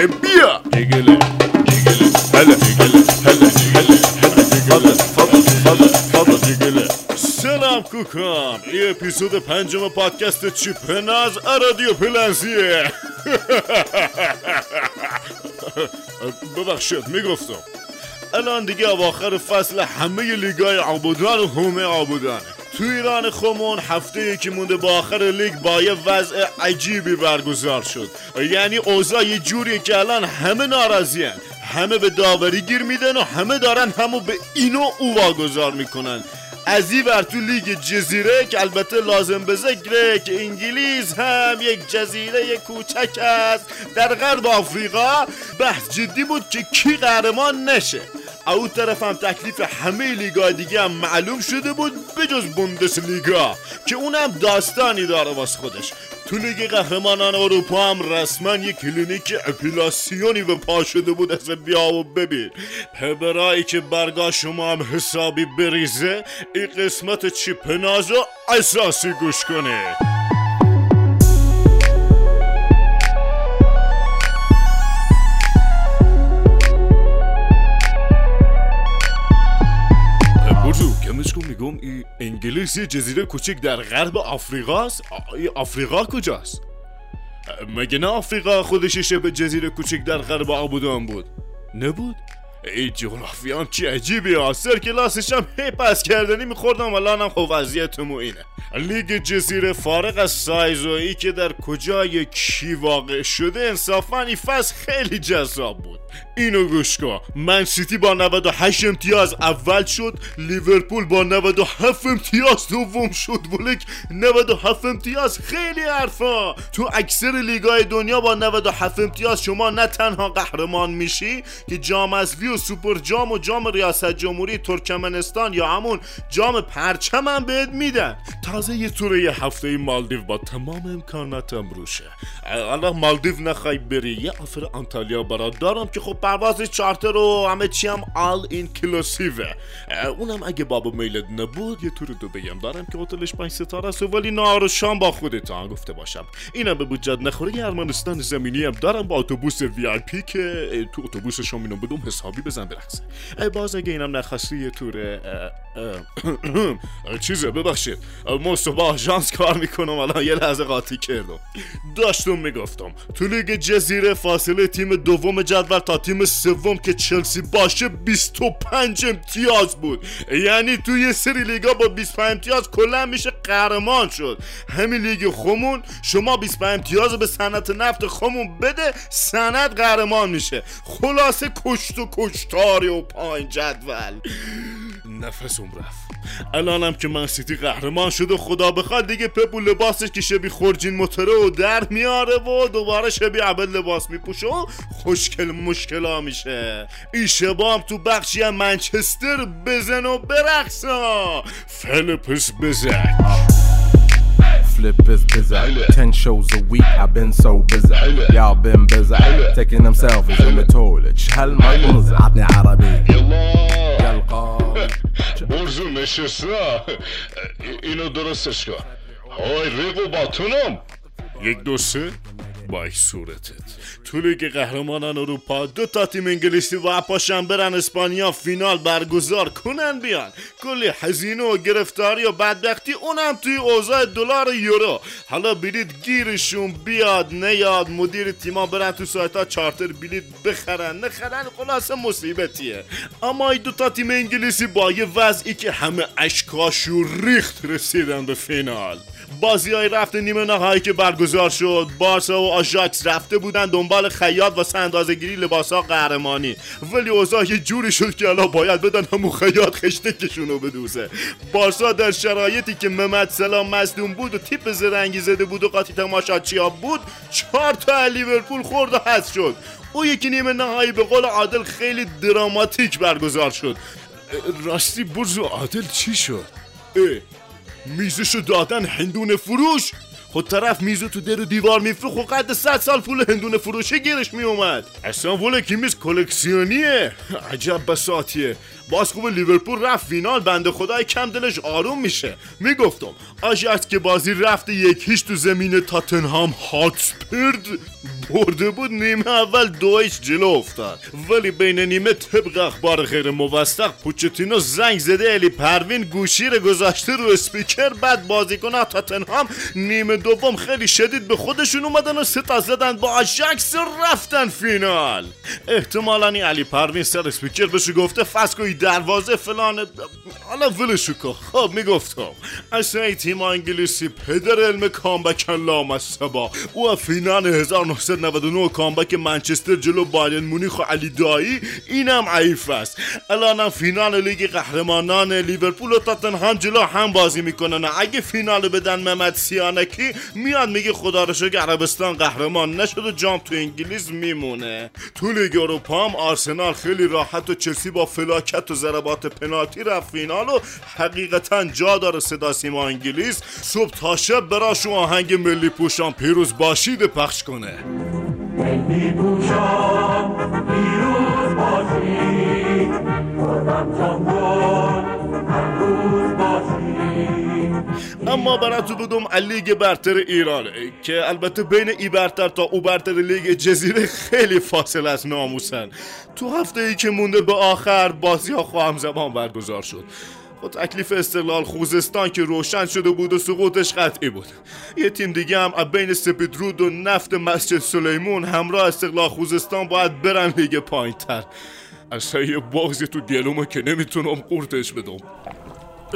جگله بیا. جگله جگله هلا جگله هلا جگله جگله. فضل فضل فضل جگله. سلام کوکان این اپیزود پنجم پادکست چیپناز رادیو پلنزیه. ببخشید می‌گفتم. الان دیگه اواخر فصل همه لیگای عبودان و همه عبودانه. تو ایران خمون هفته یکی مونده با آخر لیگ با یه وضع عجیبی برگزار شد. یعنی اوضاع یه جوریه که الان همه ناراضیان. همه به داوری گیر میدن و همه دارن همو به اینو او واگذار می‌کنن. از این ور تو لیگ جزیره که البته لازم به ذکره که انگلیس هم یک جزیره کوچک است. در غرب آفریقا بحث جدی بود که کی قهرمان نشه. او طرف هم تکلیف همه لیگا دیگه هم معلوم شده بود بجز بوندس لیگا که اونم داستانی داره واس خودش. تو لیگ قهرمانان اروپا هم رسما یک کلینیک اپیلاسیونی به پا شده بود از بیا و ببین. پبرایی که برگاه شما هم حسابی بریزه این قسمت چیپنازو اساسی گوش کنه. انگلیس یه جزیره کوچک در غرب آفریقاست؟ آفریقا کجاست؟ مگه نه آفریقا خودش شبه جزیره کوچک در غرب آبودان بود؟ نبود؟ ای جغرافی هم چی عجیبی ها. سر کلاسش هم هی پس گردنی میخوردم. الان هم خب وضعیتمو اینه. لیگ جزیره فارغ از سایز و ای که در کجای کی واقع شده انصافا این فصل خیلی جذاب بود. اینو گوش کن. من‌سیتی با 98 امتیاز اول شد لیورپول با 97 امتیاز دوم شد. ولک 97 امتیاز خیلی حرفا. تو اکثر لیگای دنیا با 97 امتیاز شما نه تنها قهرمان میشی که جام اسوی و سوپر جام و جام ریاست جمهوری ترکمنستان یا همون جام پرچم هم بهت میدن. تازه یه توره یه هفته مالدیو با تمام امکاناتم روشه. الان مالدیو نخوای بری. یه آفر انتالیا برات دارم که خب پرواز چارتر و همه چی هم آل اینکلوسیوه اونم اگه باب میلت نبود یه تور دبیم دارم که هتلش پنج ستاره است ولی نهار و شام با خودتان گفته باشم. اینم به بودجت نخوره یه ارمنستان زمینی هم دارم با اتوبوس VIP که تو اتوبوس شام اینا میدن و حسابی بزن برقصه. باز اگه اینم نخواستی یه تور چیزه ببخشید. مو صبح آژانس کار می‌کنم الان یه لحظه قاطی کردم. داشتم می‌گفتم تو لیگ جزیره فاصله تیم دوم جدول تا تیم سوم که چلسی باشه 25 امتیاز بود. یعنی تو یه سری لیگا با 25 امتیاز کلا میشه قهرمان شد. همین لیگ خمون شما 25 امتیاز به صنعت نفت خمون بده صنعت قهرمان میشه. خلاصه کشت و کشتاری و پایین جدول. نفسم رفت. الانم که من سیتی قهرمان شد و خدا بخواد دیگه پپ و لباسش که شبی خورجین موتره و در میاره و دوباره شبی عبد لباس میپوشه و خوشکل مشکلا میشه. این شبام تو بخشی هم منچستر بزن و برقصا. فلپس بزن Flip is busy. Ten shows a week, I've been so busy. Y'all been busy. Taking them selfies in the toilet. ما ينزل عطني عربي برزو نشسته. اینو درستش کن. های ریقو باتونم. یک دو سه. بای صورتت. تو لیگ قهرمانان اروپا دو تا تیم انگلیسی و پاشن برن اسپانیا فینال برگزار کنن بیان. کلی هزینه و گرفتاری و بدبختی اونم توی اوضاع دلار یورو. حالا بلیت گیرشون بیاد نیاد مدیر تیما برن تو سایت ها چارتر بلیت بخرن. نخرن خلاصه مصیبتیه. اما این دو تا تیم انگلیسی با یه وضعی که همه اشکاشو ریخت رسیدن به فینال. بازی های رفته نیمه نهایی که برگزار شد بارسا و آژاکس رفته بودن دنبال خیاط واسه اندازه گیری لباس ها قهرمانی. ولی اوضاع یه جوری شد که الان باید بدن همون خیاط خشتکشونو بدوزه. بارسا در شرایطی که محمد سلام مصدوم بود و تیپ زرنگی زده بود و قاطی تماشاچیا بود چهار تا لیورپول خورد و حذف شد. او یکی نیمه نهایی به قول عادل خیلی دراماتیک برگزار شد. راستی برزو عادل چی شد؟ اه میزشو دادن هندونه فروش. خود طرف میزو تو در و دیوار میفروخ و قد صد سال پول هندونه فروشه گیرش میومد. اصلا وله کی میز کلکسیونیه. عجب بساتیه. باز خوب لیورپول رفت فینال بنده خدای کم دلش آروم میشه. می‌گفتم آژاکس که بازی رفت یک هیچ تو زمین تاتنهام هاتسپیرد برده بود نیمه اول دویش جلو افتاد. ولی بین نیمه طبق اخبار غیر موثق پوچتینو زنگ زده علی پروین گوشی رو گذاشته رو اسپیکر بعد بازیکن تاتنهام نیمه دوم خیلی شدید به خودشون اومدن و سه تا زدن با آژاکس رفتن فینال. احتمالا علی پروین سر اسپیکر بهش گفته فسکوی دروازه فلان. حالا ولشو کن. خب می‌گفتم. اصلا ای تیم انگلیسی پدر علم comeback ن لامصبا. او فینال 1999 comeback منچستر جلو بایرن مونیخ و علی دایی اینم عیف است. الانم فینال لیگ قهرمانان لیورپول و تاتنهام جلو هم بازی می‌کنن. اگه فینال بدن محمد سیانکی میاد میگه خدا رو شکر عربستان قهرمان نشد و جام تو انگلیس میمونه. تو لیگ اروپا هم آرسنال خیلی راحت و چلسی با فلاکت و ضربات پنالتی رفت فینال و حقیقتا جا داره صدا سیما انگلیس. صبح تا شب براش آهنگ ملی پوشان. پیروز باشید پخش کنه. ملی پوشان پیروز باشید. اما براتو بدم لیگ برتر ایران که البته بین ای برتر تا او برتر لیگ جزیره خیلی فاصله از ناموسن. تو هفته ای که مونده به آخر بازی ها خواهم زمان برگزار شد. با تکلیف استقلال خوزستان که روشن شده بود و سقوطش قطعی بود. یه تیم دیگه هم بین سپیدرود و نفت مسجد سلیمون همراه استقلال خوزستان باید برن لیگ پایین تر اصلا یه بازی تو گلومه که نمی‌تونم قورتش بدم.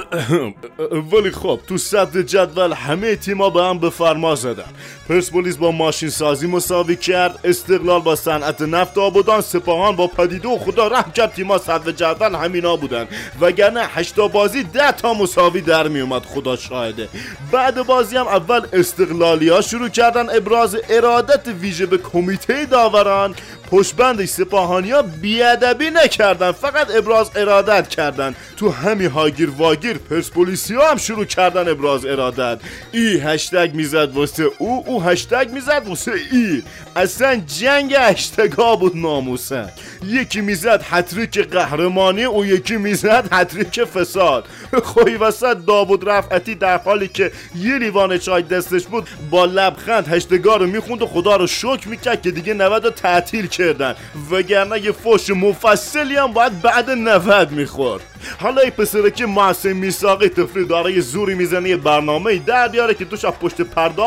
ولی خب تو صدر جدول همه تیما به هم به فرما زدن. پرسپولیس با ماشین سازی مساوی کرد استقلال با صنعت نفت آبادان سپاهان با پدیده و خدا رحم کرد تیما صدر جدول همینا بودن. وگرنه هشتا بازی ده تا مساوی در می اومد خدا شاهده. بعد بازی هم اول استقلالی ها شروع کردن ابراز ارادت ویژه به کمیته داوران. پشبند سپاهانیا بیادبی نکردن فقط ابراز ارادت کردن. تو همین هاگیر واگیر پرسپولیسی هم شروع کردن ابراز ارادت. ای هشتگ می‌زد واسه او او هشتگ می‌زد واسه ای. اصلا جنگ هشتگا بود ناموسن یکی می‌زد هتریک قهرمانی و یکی می‌زد هتریک فساد. خوی وسط داوود رفعتی در حالی که یه لیوان چای دستش بود با لبخند هشتگا رو می‌خوند و خدا رو شکر می‌کرد که دیگه 90 رو تعطیل کردن. وگرنه یه فوش مفصلی هم باید بعد 90 می‌خورد. حالا ای پسره که محسن میساقی طفلی داره یه زوری می‌زنه یه برنامه در بیاره که توش از پشت پرده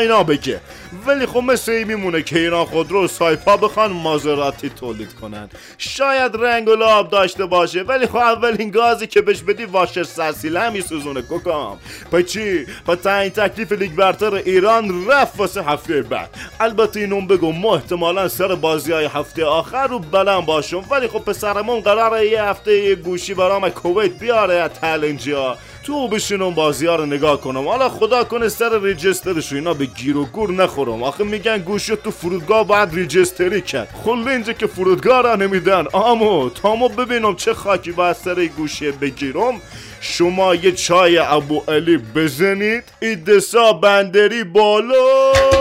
اینا بگه ولی خب مثل این میمونه که اینا خود رو سایپا بخوان مازراتی تولید کنن. شاید رنگ و لاب داشته باشه ولی خب اولین گازی که بهش بدی واشر سرسیله همی سوزونه کوکام. پا چی؟ پا تعیین تکلیف لیگ برتر ایران رفت واسه هفته بعد. البته اینون بگو ما احتمالا سر بازی های هفته آخر رو بلند باشم. ولی خب پسرمون قراره یه هفته یه گوشی برام کویت بیاره از تو بشینم بازی ها رو نگاه کنم. حالا خدا کنه سر ریجسترش اینا به گیر و گور نخورم. آخه میگن گوشی تو فرودگاه باید ریجستری کرد. خل اینجا که فرودگاه را نمیدن. آمو تامو ببینم چه خاکی باید سر گوشی بگیرم. شما یه چای ابو علی بزنید. ایدسا بندری بالا.